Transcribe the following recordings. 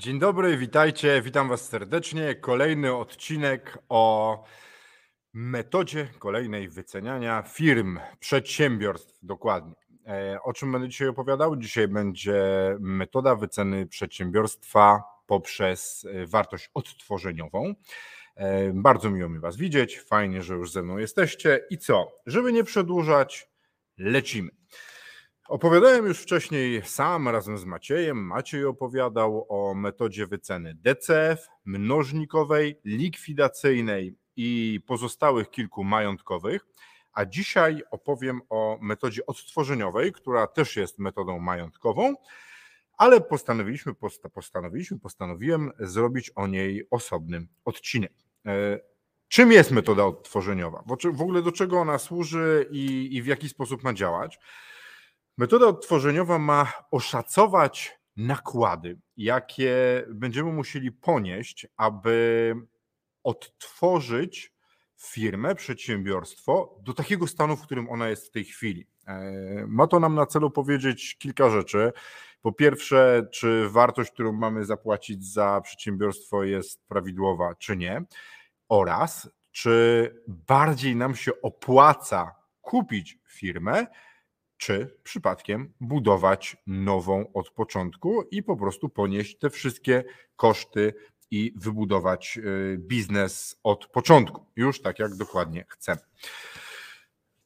Dzień dobry, witajcie, witam Was serdecznie. Kolejny odcinek o metodzie kolejnej wyceniania firm, przedsiębiorstw dokładnie. E, o czym będę dzisiaj opowiadał? Dzisiaj będzie metoda wyceny przedsiębiorstwa poprzez e, wartość odtworzeniową. E, bardzo miło mi Was widzieć, fajnie, że już ze mną jesteście. I co? Żeby nie przedłużać, lecimy. Opowiadałem już wcześniej sam razem z Maciejem. Maciej opowiadał o metodzie wyceny DCF, mnożnikowej, likwidacyjnej i pozostałych kilku majątkowych. A dzisiaj opowiem o metodzie odtworzeniowej, która też jest metodą majątkową, ale postanowiliśmy, postanowiliśmy, postanowiłem zrobić o niej osobny odcinek. E, czym jest metoda odtworzeniowa? W ogóle do czego ona służy i, i w jaki sposób ma działać? Metoda odtworzeniowa ma oszacować nakłady, jakie będziemy musieli ponieść, aby odtworzyć firmę, przedsiębiorstwo do takiego stanu, w którym ona jest w tej chwili. E, ma to nam na celu powiedzieć kilka rzeczy. Po pierwsze, czy wartość, którą mamy zapłacić za przedsiębiorstwo jest prawidłowa, czy nie, oraz czy bardziej nam się opłaca kupić firmę, czy przypadkiem budować nową od początku i po prostu ponieść te wszystkie koszty i wybudować y, biznes od początku, już tak jak dokładnie chcemy.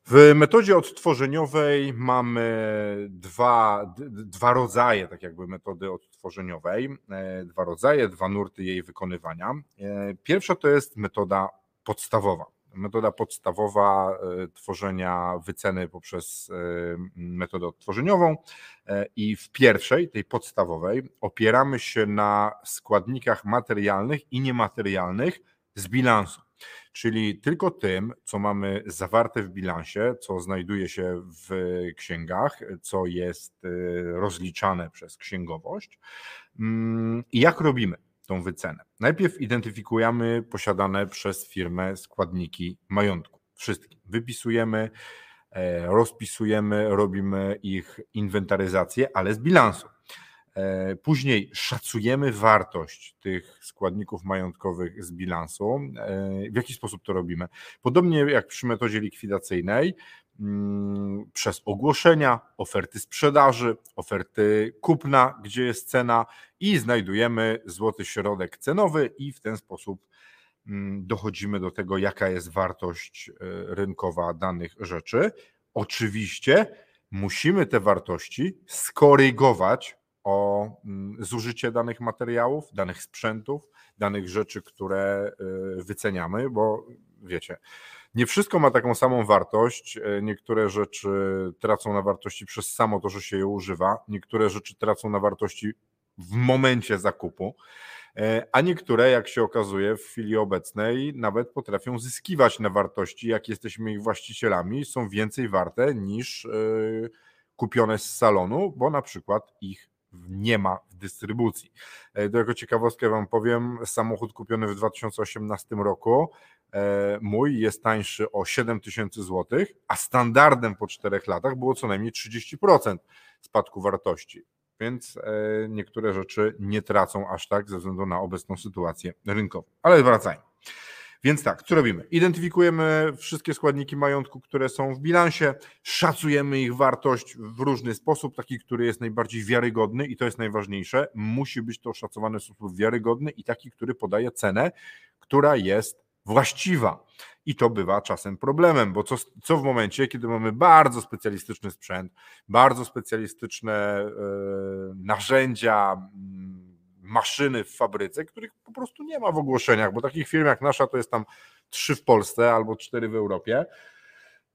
W metodzie odtworzeniowej mamy dwa, dwa rodzaje, tak jakby metody odtworzeniowej, e, dwa rodzaje, dwa nurty jej wykonywania. E, pierwsza to jest metoda podstawowa metoda podstawowa e, tworzenia wyceny poprzez e, metodę odtworzeniową e, i w pierwszej, tej podstawowej, opieramy się na składnikach materialnych i niematerialnych z bilansu. Czyli tylko tym, co mamy zawarte w bilansie, co znajduje się w księgach, co jest rozliczane przez księgowość. Mm, I jak robimy? Tą wycenę. Najpierw identyfikujemy posiadane przez firmę składniki majątku. Wszystkie. Wypisujemy, e, rozpisujemy, robimy ich inwentaryzację, ale z bilansu. E, później szacujemy wartość tych składników majątkowych z bilansu. E, w jaki sposób to robimy? Podobnie jak przy metodzie likwidacyjnej, Mm, przez ogłoszenia, oferty sprzedaży, oferty kupna, gdzie jest cena i znajdujemy złoty środek cenowy i w ten sposób mm, dochodzimy do tego, jaka jest wartość e, rynkowa danych rzeczy. Oczywiście musimy te wartości skorygować o mm, zużycie danych materiałów, danych sprzętów, danych rzeczy, które e, wyceniamy, bo wiecie, nie wszystko ma taką samą wartość. E, niektóre rzeczy tracą na wartości przez samo to, że się je używa. Niektóre rzeczy tracą na wartości w momencie zakupu, e, a niektóre, jak się okazuje, w chwili obecnej nawet potrafią zyskiwać na wartości, jak jesteśmy ich właścicielami, są więcej warte niż kupione z salonu, bo na przykład ich nie ma w dystrybucji. Do jako ciekawostkę Wam powiem, samochód kupiony w 2018 roku E, mój jest tańszy o 7 tysięcy złotych, a standardem po 4 latach było co najmniej 30% spadku wartości. Więc e, niektóre rzeczy nie tracą aż tak ze względu na obecną sytuację rynkową. Ale wracajmy. Więc tak, co robimy? Identyfikujemy wszystkie składniki majątku, które są w bilansie, szacujemy ich wartość w różny sposób, taki, który jest najbardziej wiarygodny i to jest najważniejsze. Musi być to oszacowane w sposób wiarygodny i taki, który podaje cenę, która jest właściwa. I to bywa czasem problemem, bo co, co w momencie, kiedy mamy bardzo specjalistyczny sprzęt, bardzo specjalistyczne y, narzędzia, mm, maszyny w fabryce, których po prostu nie ma w ogłoszeniach, bo takich firm jak nasza to jest tam trzy w Polsce albo cztery w Europie.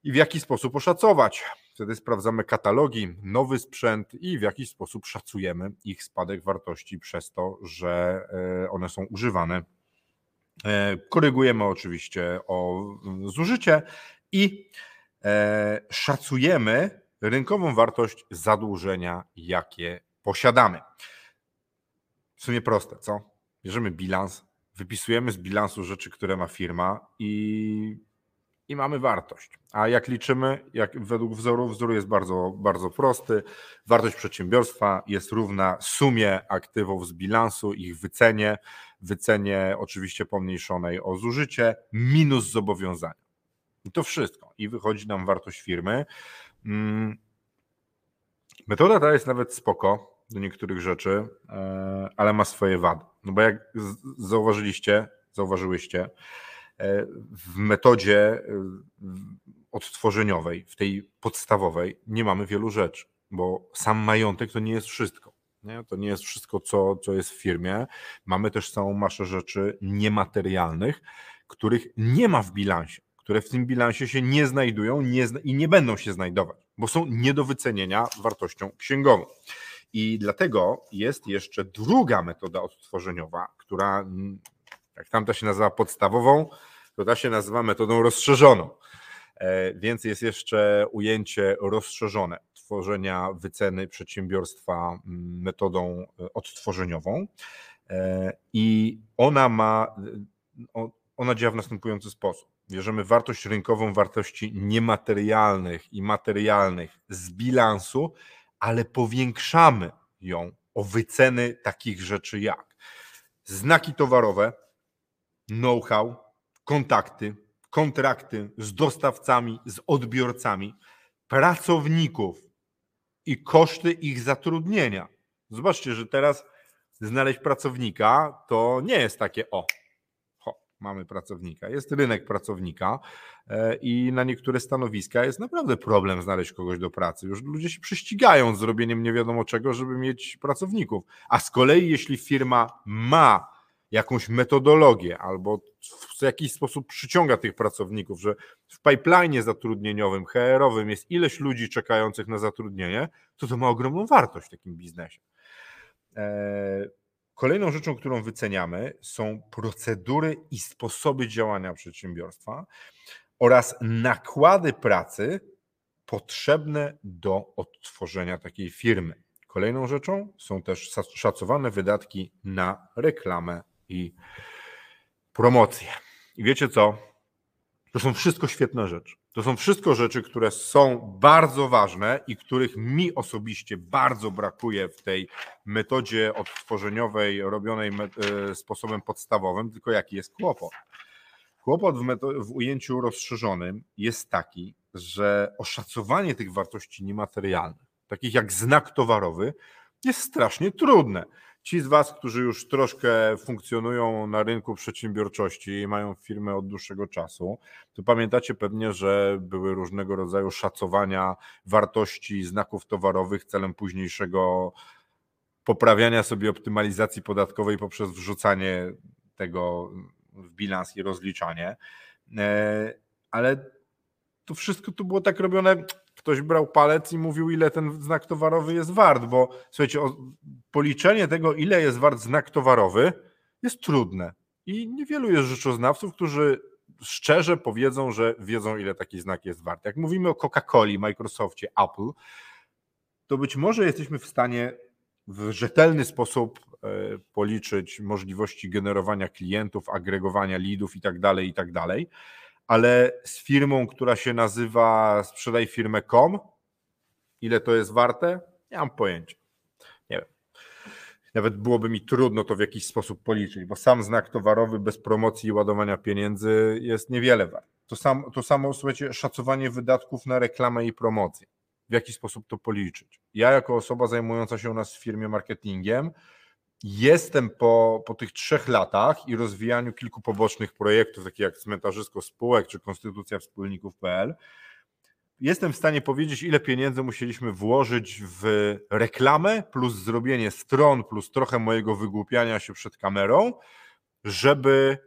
I w jaki sposób oszacować? Wtedy sprawdzamy katalogi, nowy sprzęt i w jaki sposób szacujemy ich spadek wartości przez to, że e, one są używane E, korygujemy oczywiście o zużycie i e, szacujemy rynkową wartość zadłużenia, jakie posiadamy. W sumie proste, co? Bierzemy bilans, wypisujemy z bilansu rzeczy, które ma firma i, i mamy wartość. A jak liczymy, jak według wzoru, wzór jest bardzo, bardzo prosty. Wartość przedsiębiorstwa jest równa sumie aktywów z bilansu, ich wycenie, wycenie oczywiście pomniejszonej o zużycie, minus zobowiązania. I to wszystko. I wychodzi nam wartość firmy. Mm. Metoda ta jest nawet spoko do niektórych rzeczy, e, ale ma swoje wady. No bo jak zauważyliście, zauważyłyście, e, w metodzie e, odtworzeniowej, w tej podstawowej, nie mamy wielu rzeczy, bo sam majątek to nie jest wszystko. Nie? To nie jest wszystko, co, co jest w firmie. Mamy też całą masę rzeczy niematerialnych, których nie ma w bilansie, które w tym bilansie się nie znajdują nie zna i nie będą się znajdować, bo są nie do wycenienia wartością księgową. I dlatego jest jeszcze druga metoda odtworzeniowa, która, jak tamta się nazywa podstawową, to ta się nazywa metodą rozszerzoną. E, więc jest jeszcze ujęcie rozszerzone tworzenia wyceny przedsiębiorstwa mm, metodą e, odtworzeniową. E, I ona ma, ona działa w następujący sposób. Bierzemy wartość rynkową wartości niematerialnych i materialnych z bilansu, ale powiększamy ją o wyceny takich rzeczy jak znaki towarowe, know-how, kontakty, kontrakty z dostawcami, z odbiorcami, pracowników i koszty ich zatrudnienia. Zobaczcie, że teraz znaleźć pracownika to nie jest takie o, mamy pracownika. Jest rynek pracownika e, i na niektóre stanowiska jest naprawdę problem znaleźć kogoś do pracy. Już ludzie się prześcigają z zrobieniem nie wiadomo czego, żeby mieć pracowników. A z kolei, jeśli firma ma jakąś metodologię albo w jakiś sposób przyciąga tych pracowników, że w pipeline zatrudnieniowym, HR-owym jest ileś ludzi czekających na zatrudnienie, to to ma ogromną wartość w takim biznesie. Kolejną rzeczą, którą wyceniamy, są procedury i sposoby działania przedsiębiorstwa oraz nakłady pracy potrzebne do odtworzenia takiej firmy. Kolejną rzeczą są też szacowane wydatki na reklamę i promocję. I wiecie co? To są wszystko świetne rzeczy. To są wszystko rzeczy, które są bardzo ważne i których mi osobiście bardzo brakuje w tej metodzie odtworzeniowej robionej e, sposobem podstawowym, tylko jaki jest kłopot? Kłopot w, w ujęciu rozszerzonym jest taki, że oszacowanie tych wartości niematerialnych, takich jak znak towarowy, jest strasznie trudne. Ci z Was, którzy już troszkę funkcjonują na rynku przedsiębiorczości i mają firmę od dłuższego czasu, to pamiętacie pewnie, że były różnego rodzaju szacowania wartości znaków towarowych celem późniejszego poprawiania sobie optymalizacji podatkowej poprzez wrzucanie tego w bilans i rozliczanie. E, ale to wszystko tu było tak robione ktoś brał palec i mówił, ile ten znak towarowy jest wart, bo słuchajcie, policzenie tego, ile jest wart znak towarowy, jest trudne. I niewielu jest rzeczoznawców, którzy szczerze powiedzą, że wiedzą, ile taki znak jest wart. Jak mówimy o Coca-Coli, Microsoftie, Apple, to być może jesteśmy w stanie w rzetelny sposób e, policzyć możliwości generowania klientów, agregowania leadów i tak ale z firmą, która się nazywa sprzedaj firmę.com, ile to jest warte? Nie mam pojęcia. Nie wiem. Nawet byłoby mi trudno to w jakiś sposób policzyć, bo sam znak towarowy bez promocji i ładowania pieniędzy jest niewiele wart. To, sam, to samo, słuchajcie, szacowanie wydatków na reklamę i promocję. W jaki sposób to policzyć? Ja, jako osoba zajmująca się u nas w firmie marketingiem, jestem po, po tych trzech latach i rozwijaniu kilku pobocznych projektów, takich jak cmentarzysko spółek czy konstytucja wspólników.pl, jestem w stanie powiedzieć, ile pieniędzy musieliśmy włożyć w reklamę, plus zrobienie stron, plus trochę mojego wygłupiania się przed kamerą, żeby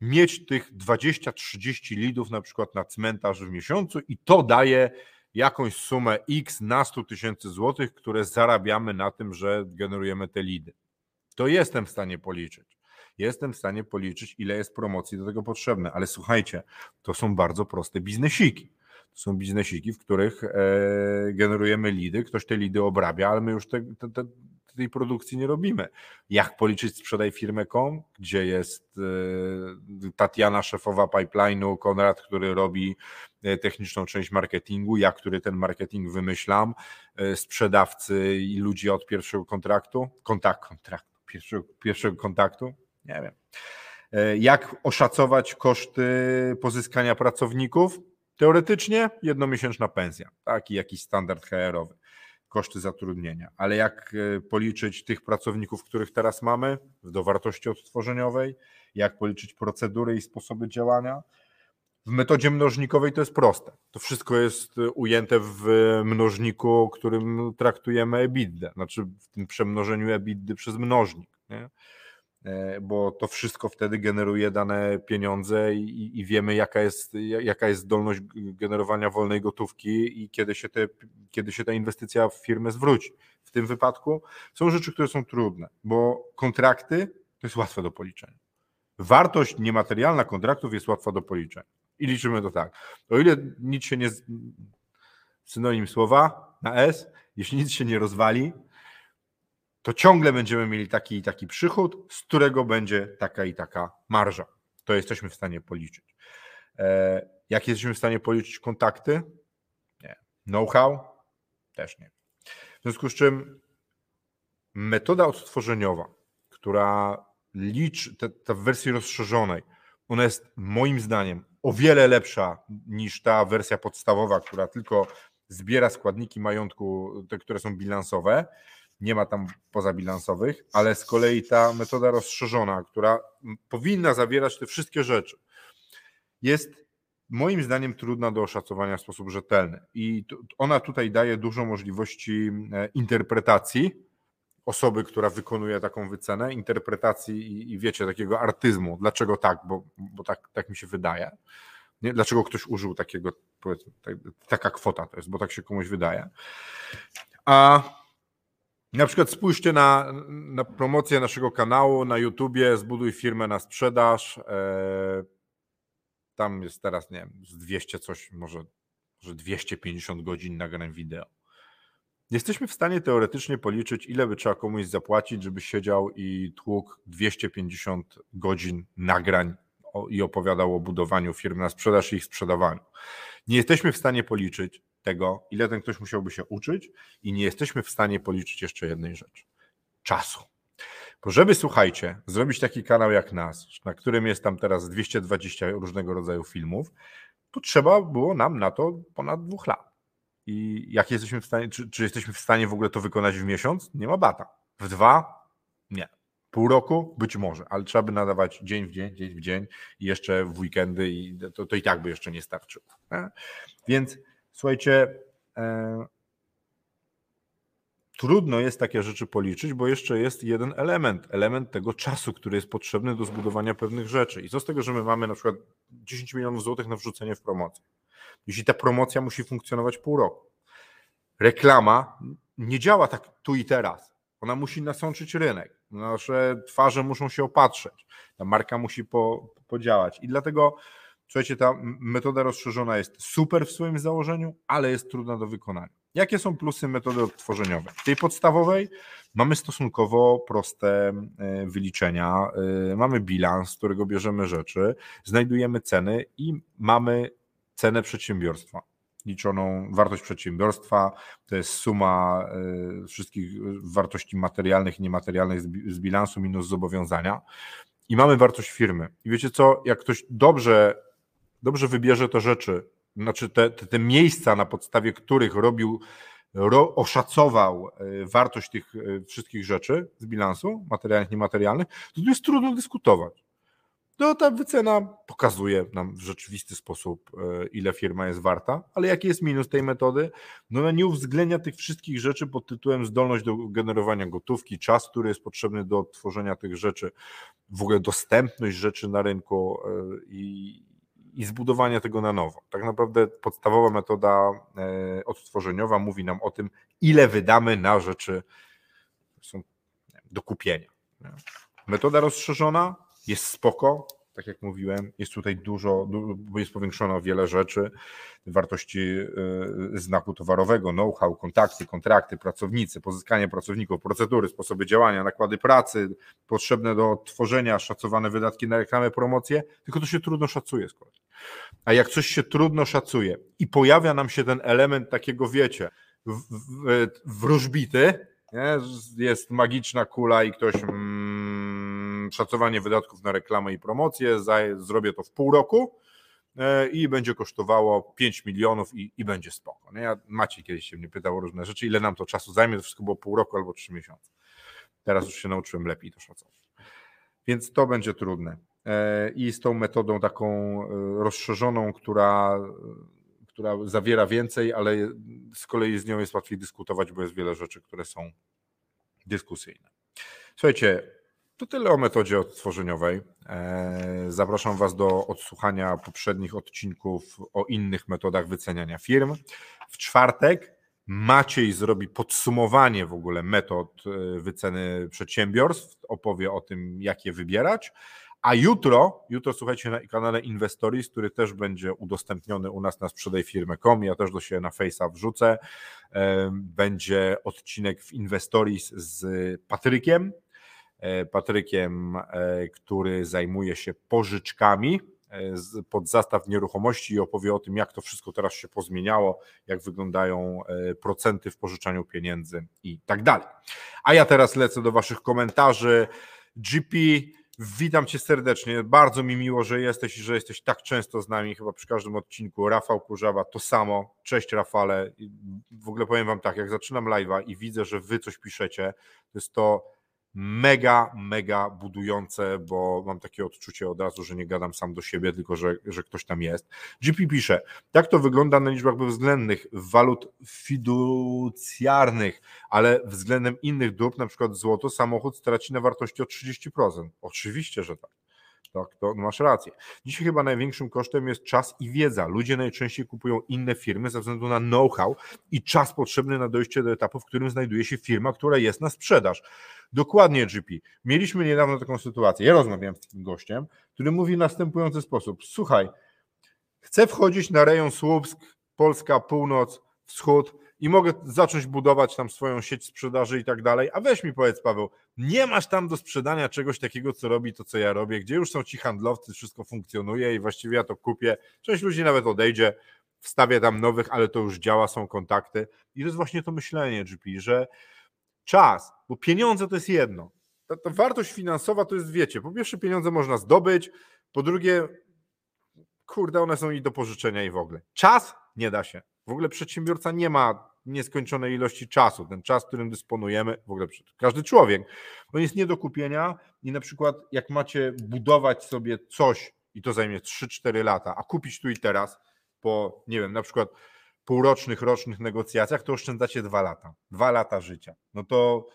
mieć tych 20-30 lidów na przykład na cmentarz w miesiącu i to daje jakąś sumę x na 100 tysięcy złotych, które zarabiamy na tym, że generujemy te lidy to jestem w stanie policzyć. Jestem w stanie policzyć, ile jest promocji do tego potrzebne, ale słuchajcie, to są bardzo proste biznesiki. To są biznesiki, w których e, generujemy lidy, ktoś te lidy obrabia, ale my już te, te, te, tej produkcji nie robimy. Jak policzyć sprzedaj firmę.com, gdzie jest e, Tatiana, szefowa pipeline'u, Konrad, który robi e, techniczną część marketingu, ja, który ten marketing wymyślam, sprzedawcy i ludzie od pierwszego kontraktu, kontakt, kontraktu, pierwszego, pierwszego kontaktu, nie wiem. Jak oszacować koszty pozyskania pracowników? Teoretycznie jednomiesięczna pensja, taki jakiś standard HR-owy koszty zatrudnienia. Ale jak e, policzyć tych pracowników, których teraz mamy do wartości odtworzeniowej, jak policzyć procedury i sposoby działania? W metodzie mnożnikowej to jest proste. To wszystko jest e, ujęte w mnożniku, którym traktujemy EBITDA, znaczy w tym przemnożeniu EBITDA przez mnożnik. Nie? E, bo to wszystko wtedy generuje dane pieniądze i, i, wiemy, jaka jest, jaka jest zdolność generowania wolnej gotówki i kiedy się, te, kiedy się ta inwestycja w firmę zwróci. W tym wypadku są rzeczy, które są trudne, bo kontrakty to jest łatwe do policzenia. Wartość niematerialna kontraktów jest łatwa do policzenia. I liczymy to tak. O ile nic się nie. Synonim słowa na S, jeśli nic się nie rozwali, to ciągle będziemy mieli taki i taki przychód, z którego będzie taka i taka marża. To jesteśmy w stanie policzyć. E, jak jesteśmy w stanie policzyć kontakty? Nie. Know-how? Też nie. W związku z czym metoda odtworzeniowa, która liczy, ta, ta w wersji rozszerzonej, ona jest moim zdaniem o wiele lepsza niż ta wersja podstawowa, która tylko zbiera składniki majątku, te, które są bilansowe nie ma tam pozabilansowych, ale z kolei ta metoda rozszerzona, która powinna zawierać te wszystkie rzeczy, jest moim zdaniem trudna do oszacowania w sposób rzetelny. I ona tutaj daje dużo możliwości e, interpretacji osoby, która wykonuje taką wycenę, interpretacji i, wiecie, takiego artyzmu. Dlaczego tak? Bo, bo tak, tak mi się wydaje. Nie? Dlaczego ktoś użył takiego, tak, taka kwota to jest, bo tak się komuś wydaje. A na przykład spójrzcie na, na promocję naszego kanału na YouTubie, zbuduj firmę na sprzedaż. E, tam jest teraz, nie wiem, z 200 coś, może, może 250 godzin nagrań wideo. Jesteśmy w stanie teoretycznie policzyć, ile by trzeba komuś zapłacić, żeby siedział i tłukł 250 godzin nagrań i opowiadał o budowaniu firm na sprzedaż i ich sprzedawaniu. Nie jesteśmy w stanie policzyć, tego, ile ten ktoś musiałby się uczyć, i nie jesteśmy w stanie policzyć jeszcze jednej rzeczy czasu. Bo żeby, słuchajcie, zrobić taki kanał jak nas, na którym jest tam teraz 220 różnego rodzaju filmów, to trzeba było nam na to ponad dwóch lat. I jak jesteśmy w stanie, czy, czy jesteśmy w stanie w ogóle to wykonać w miesiąc? Nie ma bata. W dwa? Nie. Pół roku? Być może, ale trzeba by nadawać dzień w dzień, dzień w dzień i jeszcze w weekendy i to, to i tak by jeszcze nie starczyło. Nie? Więc Słuchajcie, e, trudno jest takie rzeczy policzyć, bo jeszcze jest jeden element, element tego czasu, który jest potrzebny do zbudowania pewnych rzeczy. I co z tego, że my mamy na przykład 10 milionów złotych na wrzucenie w promocję? Jeśli ta promocja musi funkcjonować pół roku. Reklama nie działa tak tu i teraz. Ona musi nasączyć rynek. Nasze twarze muszą się opatrzeć. Ta marka musi po, podziałać. I dlatego Słuchajcie, ta metoda rozszerzona jest super w swoim założeniu, ale jest trudna do wykonania. Jakie są plusy metody odtworzeniowej? W tej podstawowej mamy stosunkowo proste e, wyliczenia, e, mamy bilans, z którego bierzemy rzeczy, znajdujemy ceny i mamy cenę przedsiębiorstwa. Liczoną wartość przedsiębiorstwa to jest suma e, wszystkich wartości materialnych i niematerialnych z bilansu minus zobowiązania. I mamy wartość firmy. I wiecie co, jak ktoś dobrze dobrze wybierze te rzeczy, znaczy te, te, te miejsca, na podstawie których robił, ro, oszacował e, wartość tych e, wszystkich rzeczy z bilansu, materialnych, niematerialnych, to tu jest trudno dyskutować. To ta wycena pokazuje nam w rzeczywisty sposób, e, ile firma jest warta, ale jaki jest minus tej metody? No ona nie uwzględnia tych wszystkich rzeczy pod tytułem zdolność do generowania gotówki, czas, który jest potrzebny do odtworzenia tych rzeczy, w ogóle dostępność rzeczy na rynku i, i zbudowania tego na nowo. Tak naprawdę podstawowa metoda e, odtworzeniowa mówi nam o tym, ile wydamy na rzeczy do kupienia. Metoda rozszerzona jest spoko, tak jak mówiłem, jest tutaj dużo, jest powiększono wiele rzeczy, wartości y, znaku towarowego, know-how, kontakty, kontrakty, pracownicy, pozyskanie pracowników, procedury, sposoby działania, nakłady pracy potrzebne do tworzenia, szacowane wydatki na reklamę, promocję, tylko to się trudno szacuje z kolei. A jak coś się trudno szacuje i pojawia nam się ten element takiego, wiecie, wróżbity, nie? jest magiczna kula i ktoś mm, szacowanie wydatków na reklamę i promocję, zrobię to w pół roku e, i będzie kosztowało 5 milionów i, i będzie spoko. Nie? Ja, Maciej kiedyś się mnie pytał o różne rzeczy, ile nam to czasu zajmie, to wszystko było pół roku albo 3 miesiące. Teraz już się nauczyłem lepiej to szacować. Więc to będzie trudne. E, I z tą metodą taką e, rozszerzoną, która która zawiera więcej, ale z kolei z nią jest łatwiej dyskutować, bo jest wiele rzeczy, które są dyskusyjne. Słuchajcie, to tyle o metodzie odtworzeniowej. E, zapraszam Was do odsłuchania poprzednich odcinków o innych metodach wyceniania firm. W czwartek Maciej zrobi podsumowanie w ogóle metod e, wyceny przedsiębiorstw, opowie o tym, jak je wybierać. A jutro, jutro słuchajcie na kanale Investories, który też będzie udostępniony u nas na sprzedajfirmę.com, ja też do siebie na Face'a wrzucę, będzie odcinek w Investories z Patrykiem, e, Patrykiem, e, który zajmuje się pożyczkami e, pod zastaw nieruchomości i opowie o tym, jak to wszystko teraz się pozmieniało, jak wyglądają procenty w pożyczaniu pieniędzy i tak dalej. A ja teraz lecę do Waszych komentarzy. GP Witam Cię serdecznie. Bardzo mi miło, że jesteś i że jesteś tak często z nami, chyba przy każdym odcinku. Rafał Kurzawa, to samo. Cześć Rafale. W ogóle powiem Wam tak, jak zaczynam live'a i widzę, że Wy coś piszecie, to jest to mega, mega budujące, bo mam takie odczucie od razu, że nie gadam sam do siebie, tylko że, że ktoś tam jest. GP pisze, jak to wygląda na liczbach bezwzględnych walut fiducjarnych, ale względem innych dóbr, na przykład złoto, samochód straci na wartości o 30%. Oczywiście, że tak. Tak, to masz rację. Dzisiaj chyba największym kosztem jest czas i wiedza. Ludzie najczęściej kupują inne firmy ze względu na know-how i czas potrzebny na dojście do etapu, w którym znajduje się firma, która jest na sprzedaż. Dokładnie, GP. Mieliśmy niedawno taką sytuację. Ja rozmawiałem z takim gościem, który mówi w następujący sposób. Słuchaj, chcę wchodzić na rejon Słupsk, Polska, Północ, Wschód i mogę zacząć budować tam swoją sieć sprzedaży i tak dalej. A weź mi powiedz, Paweł, nie masz tam do sprzedania czegoś takiego, co robi to, co ja robię, gdzie już są ci handlowcy, wszystko funkcjonuje i właściwie ja to kupię. Część ludzi nawet odejdzie, wstawię tam nowych, ale to już działa, są kontakty. I to jest właśnie to myślenie, GP, że czas, bo pieniądze to jest jedno. Ta, ta wartość finansowa to jest, wiecie, po pierwsze pieniądze można zdobyć, po drugie, kurde, one są i do pożyczenia i w ogóle. Czas nie da się. W ogóle przedsiębiorca nie ma nieskończonej ilości czasu. Ten czas, którym dysponujemy, w ogóle każdy człowiek, on jest nie do kupienia i na przykład jak macie budować sobie coś i to zajmie 3-4 lata, a kupić tu i teraz po, nie wiem, na przykład półrocznych, rocznych negocjacjach, to oszczędzacie dwa lata. Dwa lata życia. No to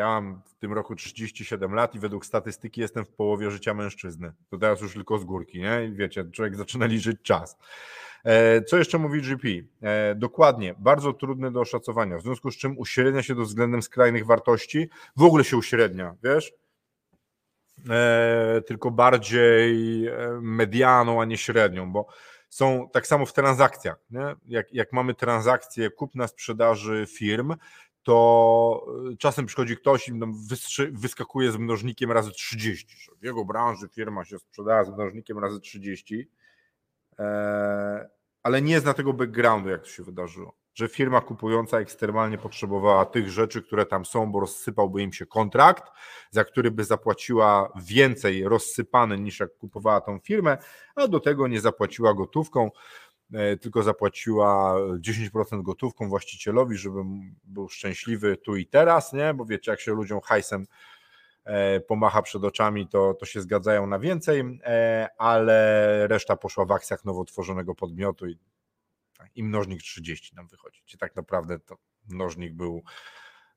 ja mam w tym roku 37 lat i według statystyki jestem w połowie życia mężczyzny. To teraz już tylko z górki, nie? I wiecie, człowiek zaczyna liczyć czas. E, co jeszcze mówi GP? E, dokładnie, bardzo trudne do oszacowania, w związku z czym uśrednia się do względem skrajnych wartości, w ogóle się uśrednia, wiesz? E, tylko bardziej medianą, a nie średnią, bo są tak samo w transakcjach. Nie? Jak, jak mamy transakcje kupna sprzedaży firm, to czasem przychodzi ktoś i wyskakuje z mnożnikiem razy 30. W jego branży firma się sprzedała z mnożnikiem razy 30 E, ale nie zna tego backgroundu, jak to się wydarzyło. Że firma kupująca ekstremalnie potrzebowała tych rzeczy, które tam są, bo rozsypałby im się kontrakt, za który by zapłaciła więcej rozsypany niż jak kupowała tą firmę, a do tego nie zapłaciła gotówką, e, tylko zapłaciła 10% gotówką właścicielowi, żeby był szczęśliwy tu i teraz, nie? Bo wiecie, jak się ludziom hajsem E, pomacha przed oczami, to, to się zgadzają na więcej, e, ale reszta poszła w akcjach nowo tworzonego podmiotu i, i mnożnik 30 nam wychodzi. Czyli tak naprawdę to mnożnik był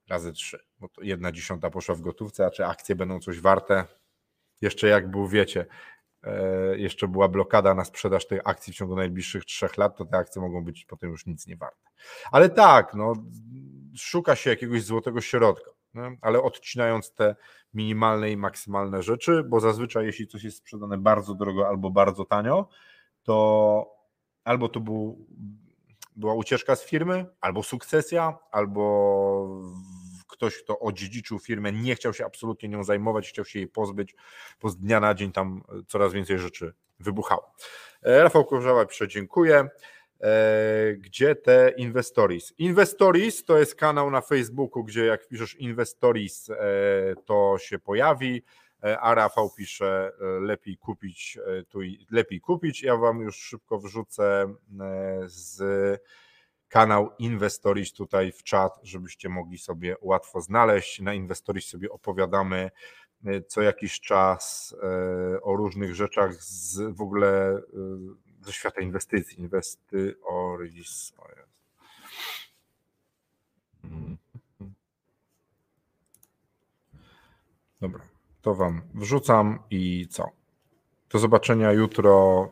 razy 3, bo to jedna dziesiąta poszła w gotówce, a czy akcje będą coś warte? Jeszcze jak był, wiecie, e, jeszcze była blokada na sprzedaż tych akcji w ciągu najbliższych trzech lat, to te akcje mogą być potem już nic nie warte. Ale tak, no, szuka się jakiegoś złotego środka. ale odcinając te minimalne i maksymalne rzeczy, bo zazwyczaj jeśli coś jest sprzedane bardzo drogo albo bardzo tanio, to albo to był, była ucieczka z firmy, albo sukcesja, albo ktoś, kto odziedziczył firmę, nie chciał się absolutnie nią zajmować, chciał się jej pozbyć, bo z dnia na dzień tam coraz więcej rzeczy wybuchało. E, Rafał Korzała pisze, dziękuję. E, gdzie te Investories? Investories to jest kanał na Facebooku, gdzie jak piszesz Investories, e, to się pojawi, a Rafał pisze lepiej kupić, tu lepiej kupić. Ja wam już szybko wrzucę z kanał Investories tutaj w czat, żebyście mogli sobie łatwo znaleźć. Na Investories sobie opowiadamy co jakiś czas o różnych rzeczach z w ogóle ze świata inwestycji. Inwestyoris. Dobra, to Wam wrzucam i co? Do zobaczenia jutro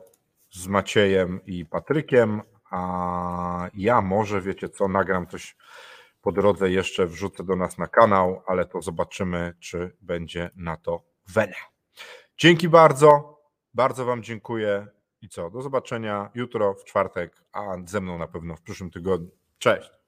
z Maciejem i Patrykiem, a ja może, wiecie co, nagram coś po drodze jeszcze, wrzucę do nas na kanał, ale to zobaczymy, czy będzie na to wene. Dzięki bardzo, bardzo Wam dziękuję. I co? Do zobaczenia jutro w czwartek, a ze mną na pewno w przyszłym tygodniu. Cześć.